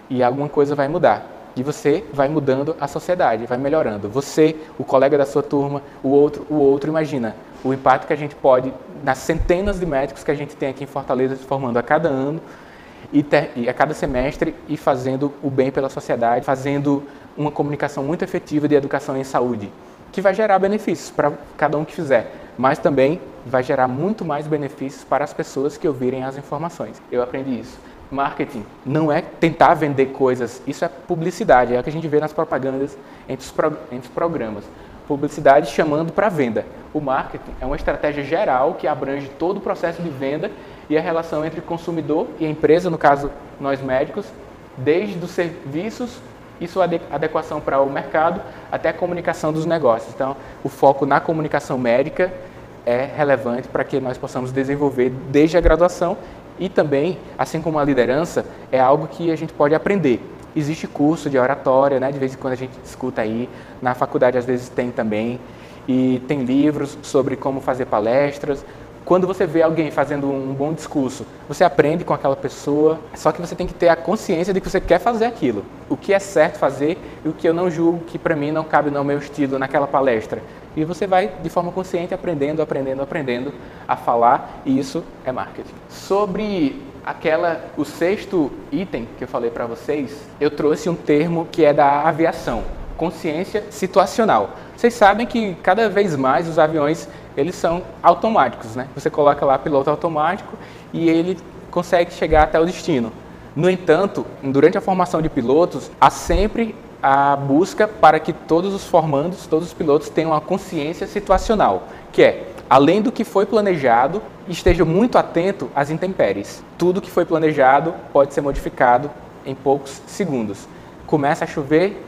e alguma coisa vai mudar. E você vai mudando a sociedade, vai melhorando. Você, o colega da sua turma, o outro, o outro, imagina o impacto que a gente pode, nas centenas de médicos que a gente tem aqui em Fortaleza se formando a cada ano e, ter, e a cada semestre e fazendo o bem pela sociedade, fazendo uma comunicação muito efetiva de educação em saúde, que vai gerar benefícios para cada um que fizer, mas também vai gerar muito mais benefícios para as pessoas que ouvirem as informações. Eu aprendi isso. Marketing não é tentar vender coisas, isso é publicidade, é o que a gente vê nas propagandas entre os, entre os programas. Publicidade chamando para venda. O marketing é uma estratégia geral que abrange todo o processo de venda e a relação entre consumidor e a empresa, no caso nós médicos, desde os serviços e sua adequação para o mercado até a comunicação dos negócios. Então, o foco na comunicação médica é relevante para que nós possamos desenvolver desde a graduação e também, assim como a liderança, é algo que a gente pode aprender. Existe curso de oratória, né? de vez em quando a gente escuta aí, na faculdade às vezes tem também, e tem livros sobre como fazer palestras. Quando você vê alguém fazendo um bom discurso, você aprende com aquela pessoa, só que você tem que ter a consciência de que você quer fazer aquilo. O que é certo fazer e o que eu não julgo que para mim não cabe no meu estilo naquela palestra. E você vai, de forma consciente, aprendendo, aprendendo, aprendendo a falar, e isso é marketing. Sobre aquela, o sexto item que eu falei para vocês, eu trouxe um termo que é da aviação. consciência situacional. Vocês sabem que cada vez mais os aviões eles são automáticos, né? Você coloca lá piloto automático e ele consegue chegar até o destino. No entanto, durante a formação de pilotos, há sempre a busca para que todos os formandos, todos os pilotos tenham uma consciência situacional, que é, além do que foi planejado, esteja muito atento às intempéries. Tudo que foi planejado pode ser modificado em poucos segundos. Começa a chover,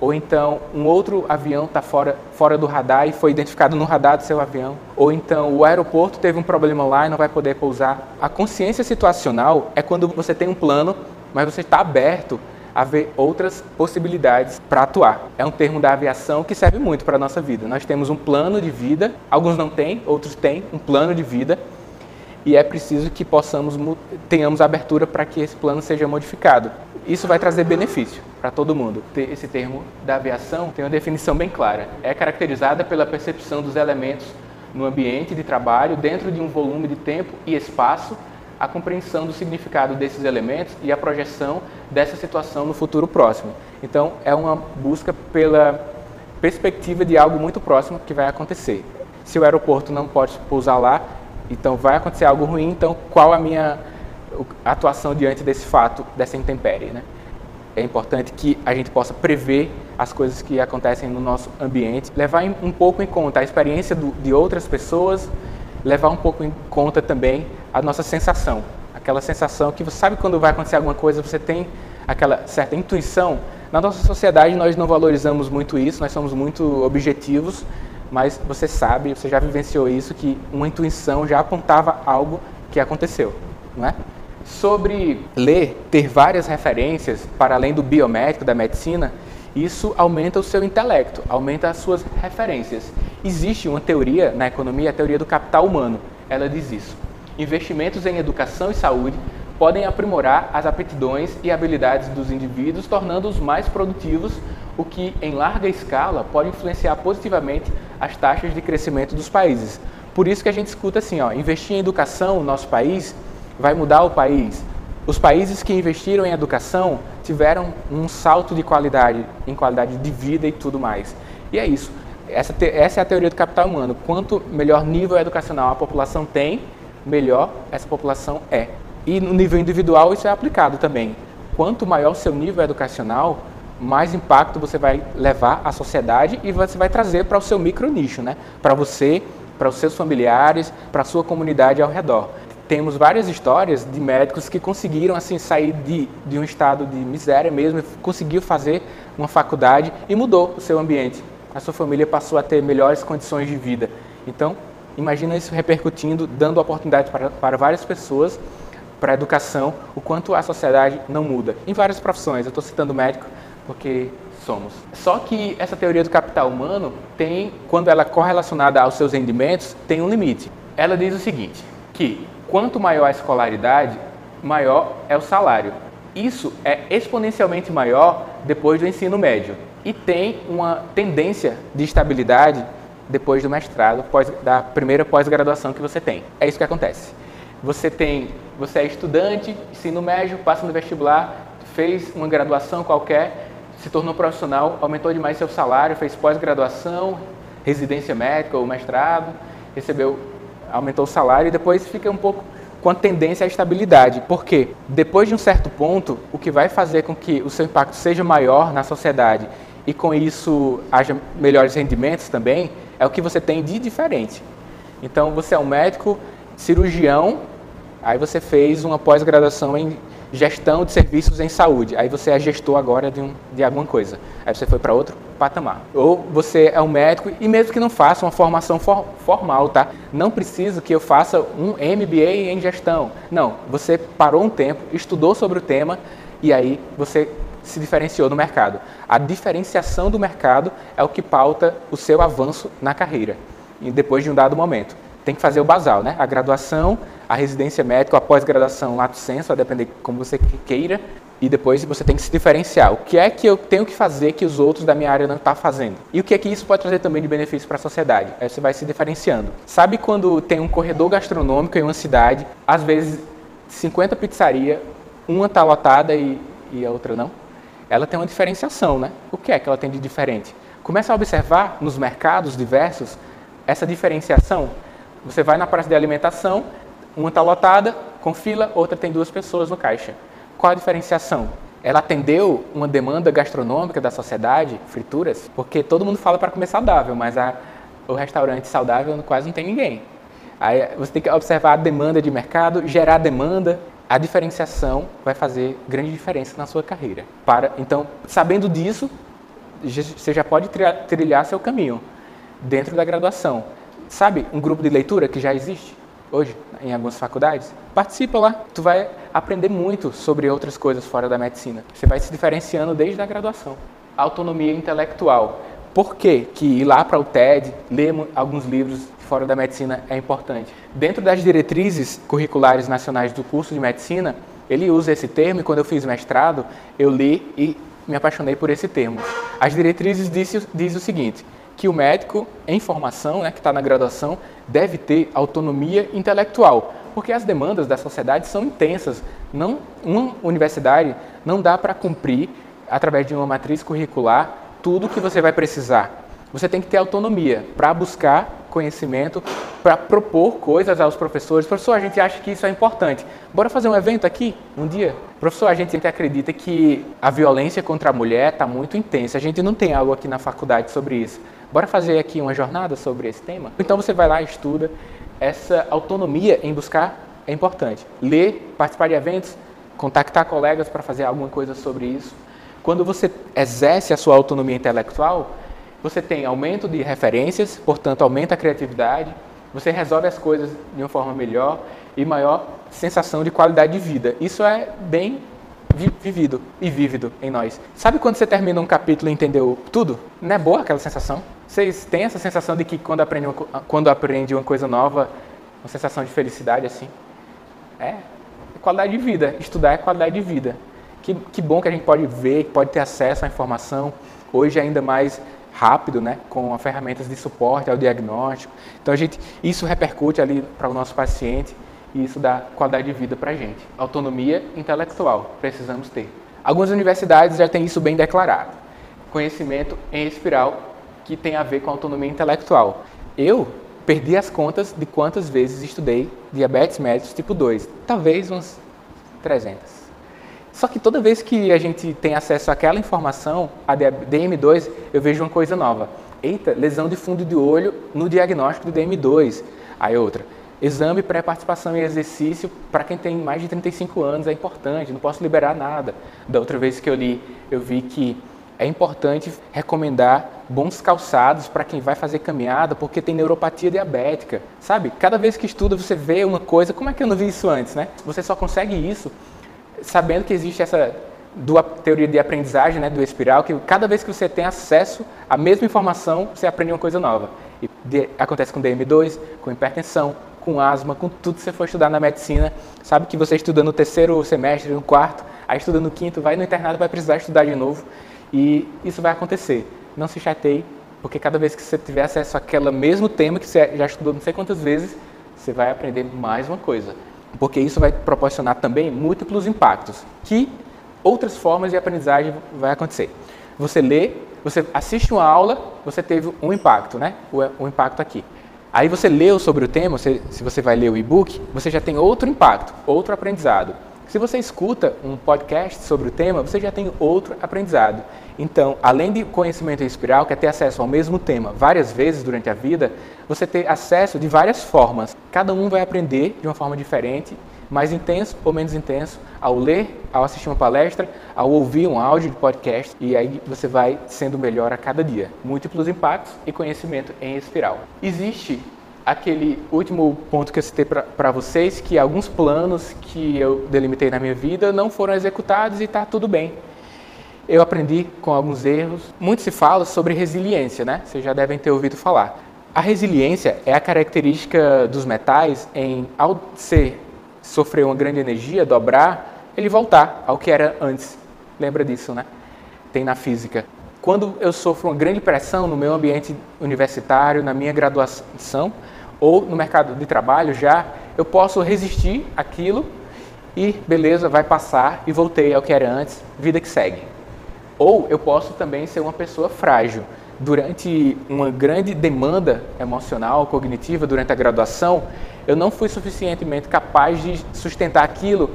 ou então um outro avião está fora, fora do radar e foi identificado no radar do seu avião, ou então o aeroporto teve um problema lá e não vai poder pousar. A consciência situacional é quando você tem um plano, mas você está aberto a ver outras possibilidades para atuar. É um termo da aviação que serve muito para a nossa vida. Nós temos um plano de vida, alguns não têm, outros têm um plano de vida, e é preciso que possamos tenhamos abertura para que esse plano seja modificado. Isso vai trazer benefício para todo mundo. Esse termo da aviação tem uma definição bem clara. É caracterizada pela percepção dos elementos no ambiente de trabalho dentro de um volume de tempo e espaço a compreensão do significado desses elementos e a projeção dessa situação no futuro próximo. Então, é uma busca pela perspectiva de algo muito próximo que vai acontecer. Se o aeroporto não pode pousar lá, então vai acontecer algo ruim, então qual a minha atuação diante desse fato, dessa intempérie, né? É importante que a gente possa prever as coisas que acontecem no nosso ambiente, levar um pouco em conta a experiência do, de outras pessoas, levar um pouco em conta também a nossa sensação. Aquela sensação que você sabe quando vai acontecer alguma coisa, você tem aquela certa intuição. Na nossa sociedade nós não valorizamos muito isso, nós somos muito objetivos, mas você sabe, você já vivenciou isso, que uma intuição já apontava algo que aconteceu, não é? Sobre ler, ter várias referências para além do biomédico, da medicina, isso aumenta o seu intelecto, aumenta as suas referências. Existe uma teoria na economia, a teoria do capital humano. Ela diz isso. Investimentos em educação e saúde podem aprimorar as aptidões e habilidades dos indivíduos, tornando-os mais produtivos, o que, em larga escala, pode influenciar positivamente as taxas de crescimento dos países. Por isso que a gente escuta assim, ó, investir em educação no nosso país vai mudar o país, os países que investiram em educação tiveram um salto de qualidade, em qualidade de vida e tudo mais. E é isso. Essa, essa é a teoria do capital humano. Quanto melhor nível educacional a população tem, melhor essa população é. E no nível individual isso é aplicado também. Quanto maior o seu nível educacional, mais impacto você vai levar à sociedade e você vai trazer para o seu micro nicho, né? Para você, para os seus familiares, para a sua comunidade ao redor temos várias histórias de médicos que conseguiram assim sair de, de um estado de miséria mesmo, conseguiu fazer uma faculdade e mudou o seu ambiente. A sua família passou a ter melhores condições de vida. Então, imagina isso repercutindo, dando oportunidade para, para várias pessoas para a educação, o quanto a sociedade não muda. Em várias profissões, eu estou citando médico porque somos. Só que essa teoria do capital humano tem, quando ela é correlacionada aos seus rendimentos, tem um limite. Ela diz o seguinte, que quanto maior a escolaridade, maior é o salário. Isso é exponencialmente maior depois do ensino médio e tem uma tendência de estabilidade depois do mestrado, pós, da primeira pós-graduação que você tem. É isso que acontece. Você tem, você é estudante, ensino médio, passa no vestibular, fez uma graduação qualquer, se tornou profissional, aumentou demais seu salário, fez pós-graduação, residência médica ou mestrado, recebeu aumentou o salário e depois fica um pouco com a tendência à estabilidade. Porque depois de um certo ponto, o que vai fazer com que o seu impacto seja maior na sociedade e com isso haja melhores rendimentos também, é o que você tem de diferente. Então, você é um médico cirurgião, aí você fez uma pós-graduação em gestão de serviços em saúde. Aí você é gestor agora de, um, de alguma coisa. Aí você foi para outro patamar. Ou você é um médico e mesmo que não faça uma formação for, formal, tá? Não precisa que eu faça um MBA em gestão. Não, você parou um tempo, estudou sobre o tema e aí você se diferenciou no mercado. A diferenciação do mercado é o que pauta o seu avanço na carreira, e depois de um dado momento tem que fazer o basal, né? A graduação, a residência médica, a pós-graduação, lato senso, a depender como você queira, e depois você tem que se diferenciar. O que é que eu tenho que fazer que os outros da minha área não estão tá fazendo? E o que é que isso pode trazer também de benefício para a sociedade? Aí você vai se diferenciando. Sabe quando tem um corredor gastronômico em uma cidade, às vezes 50 pizzarias, uma está lotada e, e a outra não? ela tem uma diferenciação, né? O que é que ela tem de diferente? Começa a observar nos mercados diversos essa diferenciação. Você vai na praça de alimentação, uma está lotada, com fila, outra tem duas pessoas no caixa. Qual a diferenciação? Ela atendeu uma demanda gastronômica da sociedade, frituras, porque todo mundo fala para comer saudável, mas a, o restaurante saudável quase não tem ninguém. Aí você tem que observar a demanda de mercado, gerar demanda. A diferenciação vai fazer grande diferença na sua carreira. Para, então, sabendo disso, você já pode trilhar seu caminho dentro da graduação. Sabe, um grupo de leitura que já existe hoje em algumas faculdades? Participa lá. Tu vai aprender muito sobre outras coisas fora da medicina. Você vai se diferenciando desde a graduação. Autonomia intelectual. Por que, que ir lá para o TED, ler alguns livros fora da medicina é importante? Dentro das diretrizes curriculares nacionais do curso de medicina, ele usa esse termo e quando eu fiz mestrado, eu li e me apaixonei por esse termo. As diretrizes dizem diz o seguinte, que o médico em formação, né, que está na graduação, deve ter autonomia intelectual, porque as demandas da sociedade são intensas. Não, uma universidade não dá para cumprir, através de uma matriz curricular, tudo que você vai precisar. Você tem que ter autonomia para buscar conhecimento, para propor coisas aos professores. Professor, a gente acha que isso é importante. Bora fazer um evento aqui, um dia? Professor, a gente acredita que a violência contra a mulher está muito intensa. A gente não tem algo aqui na faculdade sobre isso. Bora fazer aqui uma jornada sobre esse tema? Então você vai lá, estuda. Essa autonomia em buscar é importante. Ler, participar de eventos, contactar colegas para fazer alguma coisa sobre isso. Quando você exerce a sua autonomia intelectual, você tem aumento de referências, portanto, aumenta a criatividade, você resolve as coisas de uma forma melhor e maior sensação de qualidade de vida. Isso é bem vivido e vívido em nós. Sabe quando você termina um capítulo e entendeu tudo? Não é boa aquela sensação? Vocês têm essa sensação de que quando aprende uma, quando aprende uma coisa nova, uma sensação de felicidade assim? É, é qualidade de vida. Estudar é qualidade de vida. Que, que bom que a gente pode ver, pode ter acesso à informação, hoje ainda mais rápido, né, com ferramentas de suporte ao diagnóstico. Então a gente, isso repercute ali para o nosso paciente e isso dá qualidade de vida para a gente. Autonomia intelectual, precisamos ter. Algumas universidades já têm isso bem declarado. Conhecimento em espiral, que tem a ver com autonomia intelectual. Eu perdi as contas de quantas vezes estudei diabetes mellitus tipo 2, talvez uns 300. Só que toda vez que a gente tem acesso àquela informação, a DM2, eu vejo uma coisa nova. Eita, lesão de fundo de olho no diagnóstico do DM2. Aí outra, exame pré-participação em exercício para quem tem mais de 35 anos é importante, não posso liberar nada. Da outra vez que eu li, eu vi que é importante recomendar bons calçados para quem vai fazer caminhada, porque tem neuropatia diabética. Sabe? Cada vez que estuda, você vê uma coisa, como é que eu não vi isso antes, né? Você só consegue isso sabendo que existe essa do, teoria de aprendizagem, né, do espiral, que cada vez que você tem acesso à mesma informação, você aprende uma coisa nova. E de, acontece com DM2, com hipertensão, com asma, com tudo que você for estudar na medicina. Sabe que você estuda no terceiro semestre, no quarto, aí estuda no quinto, vai no internato, vai precisar estudar de novo. E isso vai acontecer. Não se chateie, porque cada vez que você tiver acesso àquele mesmo tema que você já estudou não sei quantas vezes, você vai aprender mais uma coisa porque isso vai proporcionar também múltiplos impactos, que outras formas de aprendizagem vai acontecer. Você lê, você assiste uma aula, você teve um impacto, né? O, o impacto aqui. Aí você leu sobre o tema, você, se você vai ler o e-book, você já tem outro impacto, outro aprendizado. Se você escuta um podcast sobre o tema, você já tem outro aprendizado. Então, além de conhecimento em espiral, que é ter acesso ao mesmo tema várias vezes durante a vida, você ter acesso de várias formas. Cada um vai aprender de uma forma diferente, mais intenso ou menos intenso, ao ler, ao assistir uma palestra, ao ouvir um áudio de podcast, e aí você vai sendo melhor a cada dia. Múltiplos impactos e conhecimento em espiral. Existe aquele último ponto que eu citei para vocês, que alguns planos que eu delimitei na minha vida não foram executados e está tudo bem eu aprendi com alguns erros. Muito se fala sobre resiliência, né? Vocês já devem ter ouvido falar. A resiliência é a característica dos metais em, ao ser, sofrer uma grande energia, dobrar, ele voltar ao que era antes. Lembra disso, né? Tem na física. Quando eu sofro uma grande pressão no meu ambiente universitário, na minha graduação, ou no mercado de trabalho já, eu posso resistir aquilo e beleza, vai passar e voltei ao que era antes, vida que segue. Ou eu posso também ser uma pessoa frágil. Durante uma grande demanda emocional, cognitiva, durante a graduação, eu não fui suficientemente capaz de sustentar aquilo,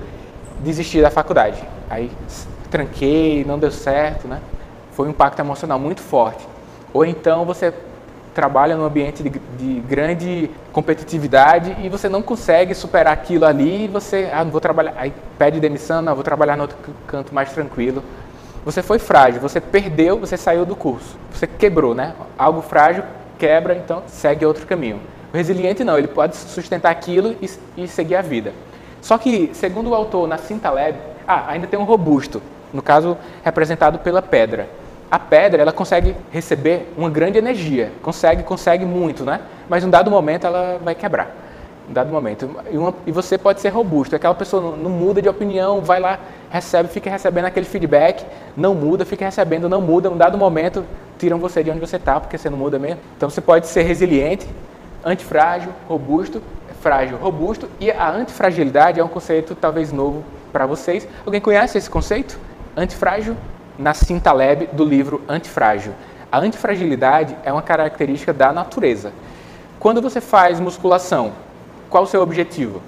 desistir da faculdade. Aí tranquei, não deu certo, né? Foi um impacto emocional muito forte. Ou então você trabalha num ambiente de, de, grande competitividade e você não consegue superar aquilo ali e você, ah, não vou trabalhar, aí pede demissão, não, vou trabalhar no outro canto mais tranquilo. Você foi frágil, você perdeu, você saiu do curso, você quebrou, né? Algo frágil quebra, então segue outro caminho. O resiliente não, ele pode sustentar aquilo e, e seguir a vida. Só que, segundo o autor Nassim Taleb, ah, ainda tem um robusto, no caso representado pela pedra a pedra ela consegue receber uma grande energia, consegue, consegue muito, né? Mas um dado momento ela vai quebrar. Um dado momento. E, uma, e você pode ser robusto. Aquela pessoa não, não, muda de opinião, vai lá, recebe, fica recebendo aquele feedback, não muda, fica recebendo, não muda. Um dado momento tiram você de onde você está, porque você não muda mesmo. Então você pode ser resiliente, antifrágil, robusto, frágil, robusto. E a antifragilidade é um conceito talvez novo para vocês. Alguém conhece esse conceito? Antifrágil, Nassim Taleb do livro Antifrágil. A antifragilidade é uma característica da natureza. Quando você faz musculação, qual o seu objetivo?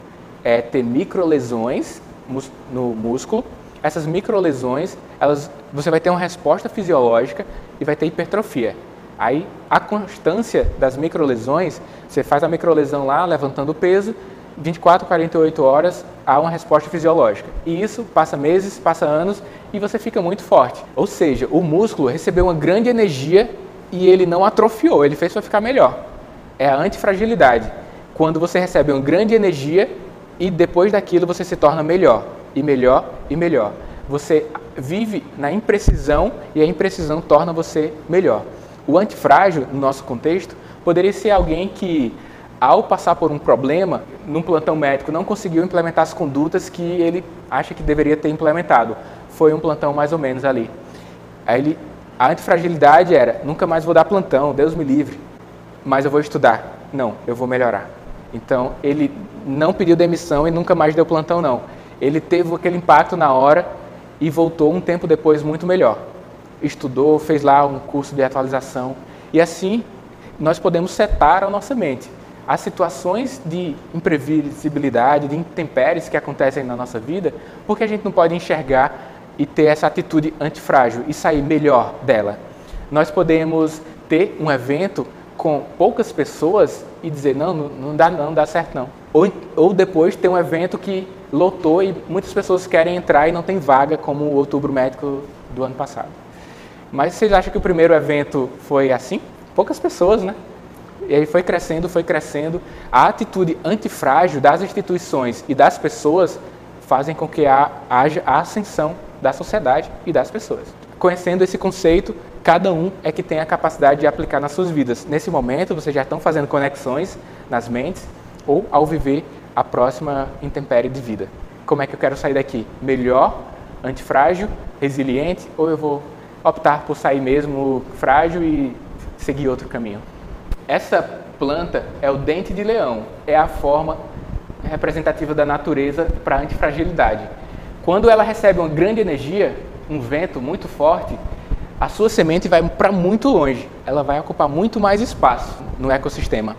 É ter microlesões no músculo. Essas microlesões, elas, você vai ter uma resposta fisiológica e vai ter hipertrofia. Aí, a constância das microlesões, você faz a microlesão lá, levantando o peso, 24, 48 horas há uma resposta fisiológica. E isso passa meses, passa anos e você fica muito forte. Ou seja, o músculo recebeu uma grande energia e ele não atrofiou, ele fez para ficar melhor. É a antifragilidade. Quando você recebe uma grande energia e depois daquilo você se torna melhor, e melhor, e melhor. Você vive na imprecisão e a imprecisão torna você melhor. O antifrágil, no nosso contexto, poderia ser alguém que ao passar por um problema, num plantão médico, não conseguiu implementar as condutas que ele acha que deveria ter implementado. Foi um plantão mais ou menos ali. Aí ele, a antifragilidade era: nunca mais vou dar plantão, Deus me livre, mas eu vou estudar. Não, eu vou melhorar. Então ele não pediu demissão e nunca mais deu plantão, não. Ele teve aquele impacto na hora e voltou um tempo depois muito melhor. Estudou, fez lá um curso de atualização e assim nós podemos setar a nossa mente as situações de imprevisibilidade, de intempéries que acontecem na nossa vida, porque a gente não pode enxergar e ter essa atitude antifrágil e sair melhor dela. Nós podemos ter um evento com poucas pessoas e dizer não, não dá não, dá certo não. Ou, ou depois ter um evento que lotou e muitas pessoas querem entrar e não tem vaga, como o Outubro Médico do ano passado. Mas vocês acham que o primeiro evento foi assim? Poucas pessoas, né? E aí foi crescendo, foi crescendo. A atitude antifrágil das instituições e das pessoas fazem com que haja a ascensão da sociedade e das pessoas. Conhecendo esse conceito, cada um é que tem a capacidade de aplicar nas suas vidas. Nesse momento, vocês já estão fazendo conexões nas mentes ou ao viver a próxima intempérie de vida. Como é que eu quero sair daqui? Melhor, antifrágil, resiliente ou eu vou optar por sair mesmo frágil e seguir outro caminho? Essa planta é o dente de leão, é a forma representativa da natureza para a antifragilidade. Quando ela recebe uma grande energia, um vento muito forte, a sua semente vai para muito longe, ela vai ocupar muito mais espaço no ecossistema.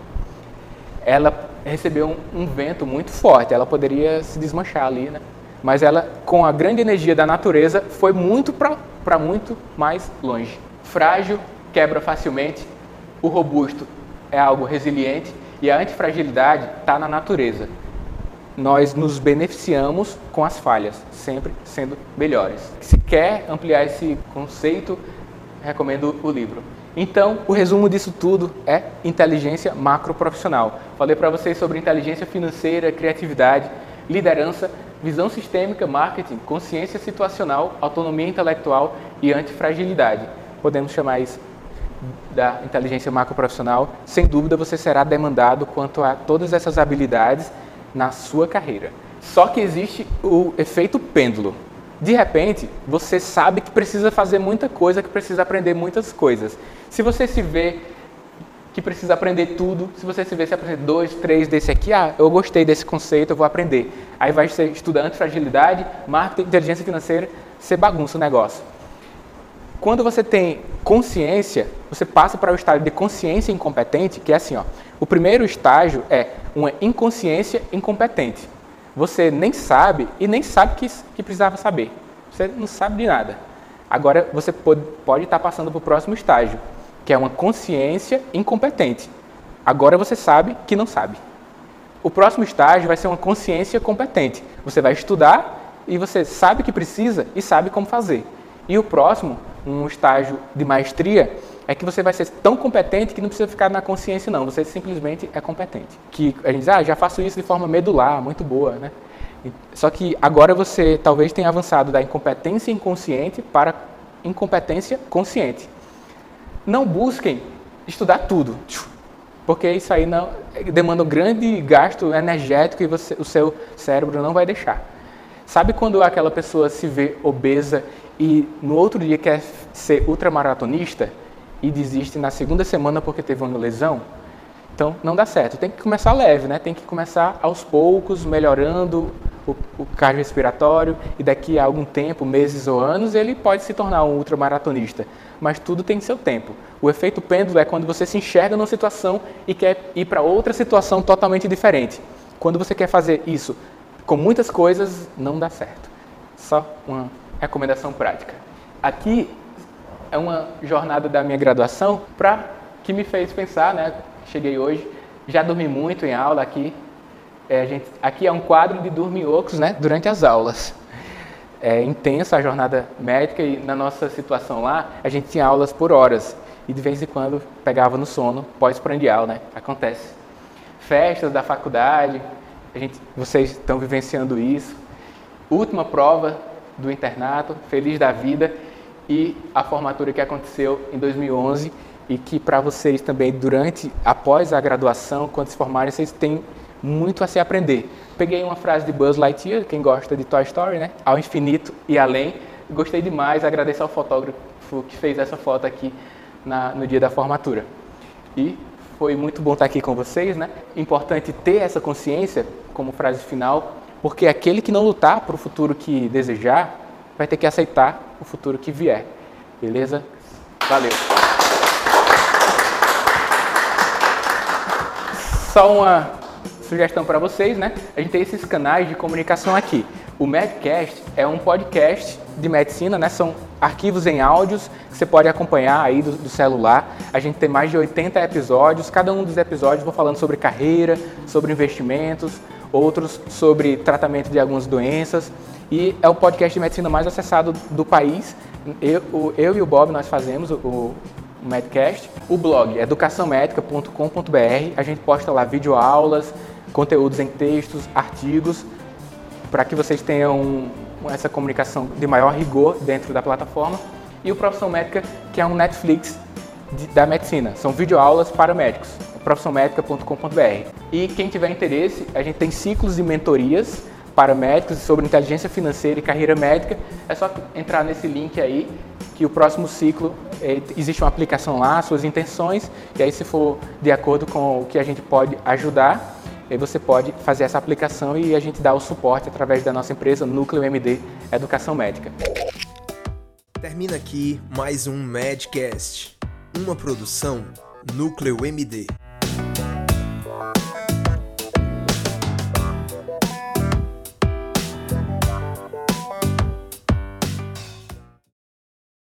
Ela recebeu um, um vento muito forte, ela poderia se desmanchar ali, né? Mas ela, com a grande energia da natureza, foi muito para muito mais longe. Frágil, quebra facilmente, o robusto é algo resiliente e a antifragilidade está na natureza. Nós nos beneficiamos com as falhas, sempre sendo melhores. Se quer ampliar esse conceito, recomendo o livro. Então, o resumo disso tudo é inteligência macroprofissional. Falei para vocês sobre inteligência financeira, criatividade, liderança, visão sistêmica, marketing, consciência situacional, autonomia intelectual e antifragilidade. Podemos chamar isso da inteligência macroprofissional, sem dúvida você será demandado quanto a todas essas habilidades na sua carreira. Só que existe o efeito pêndulo. De repente, você sabe que precisa fazer muita coisa, que precisa aprender muitas coisas. Se você se vê que precisa aprender tudo, se você se vê se aprender dois, três desse aqui, ah, eu gostei desse conceito, eu vou aprender. Aí vai ser estudante, fragilidade, marketing, inteligência financeira, você bagunça o negócio. Quando você tem consciência, você passa para o estágio de consciência incompetente, que é assim, ó. O primeiro estágio é uma inconsciência incompetente. Você nem sabe e nem sabe que, que precisava saber. Você não sabe de nada. Agora você pode, pode estar passando para o próximo estágio, que é uma consciência incompetente. Agora você sabe que não sabe. O próximo estágio vai ser uma consciência competente. Você vai estudar e você sabe que precisa e sabe como fazer. E o próximo, um estágio de maestria, é que você vai ser tão competente que não precisa ficar na consciência não, você simplesmente é competente. Que a gente diz, ah, já faço isso de forma medular, muito boa, né? Só que agora você talvez tenha avançado da incompetência inconsciente para incompetência consciente. Não busquem estudar tudo porque isso aí não demanda um grande gasto energético e você, o seu cérebro não vai deixar. Sabe quando aquela pessoa se vê obesa e no outro dia quer ser ultramaratonista e desiste na segunda semana porque teve uma lesão? Então não dá certo. Tem que começar leve, né? Tem que começar aos poucos, melhorando o, o cardiorrespiratório e daqui a algum tempo, meses ou anos, ele pode se tornar um ultramaratonista. Mas tudo tem seu tempo. O efeito pêndulo é quando você se enxerga numa situação e quer ir para outra situação totalmente diferente. Quando você quer fazer isso com muitas coisas, não dá certo. Só uma recomendação prática. Aqui é uma jornada da minha graduação para que me fez pensar, né? Cheguei hoje, já dormi muito em aula aqui, é, gente, aqui é um quadro de dormiocos né, durante as aulas. É intensa a jornada médica e na nossa situação lá, a gente tinha aulas por horas e de vez em quando pegava no sono pós-prandial, né? Acontece. Festas da faculdade, a gente, vocês estão vivenciando isso. Última prova do internato, feliz da vida e a formatura que aconteceu em 2011 e que para vocês também durante, após a graduação, quando se formarem, vocês têm muito a se aprender. Peguei uma frase de Buzz Lightyear, quem gosta de Toy Story, né? Ao infinito e além. Gostei demais, agradeço ao fotógrafo que fez essa foto aqui na, no dia da formatura. E foi muito bom estar aqui com vocês, né? Importante ter essa consciência como frase final, porque aquele que não lutar para o futuro que desejar, vai ter que aceitar o futuro que vier. Beleza? Valeu! Só uma sugestão para vocês, né? A gente tem esses canais de comunicação aqui. O Medcast é um podcast de medicina, né? São arquivos em áudios que você pode acompanhar aí do, do, celular. A gente tem mais de 80 episódios. Cada um dos episódios vou falando sobre carreira, sobre investimentos, outros sobre tratamento de algumas doenças. E é o podcast de medicina mais acessado do país. Eu, eu e o Bob nós fazemos o, o Medcast. O blog educaçãomédica.com.br. A gente posta lá videoaulas, conteúdos em textos, artigos, para que vocês tenham essa comunicação de maior rigor dentro da plataforma. E o Profissão Médica, que é um Netflix de, da medicina. São videoaulas para médicos, profissãomédica.com.br. E quem tiver interesse, a gente tem ciclos de mentorias para médicos sobre inteligência financeira e carreira médica. É só entrar nesse link aí que o próximo ciclo existe uma aplicação lá, suas intenções, e aí se for de acordo com o que a gente pode ajudar, aí você pode fazer essa aplicação e a gente dá o suporte através da nossa empresa Núcleo MD Educação Médica. Termina aqui mais um Medcast, uma produção Núcleo MD.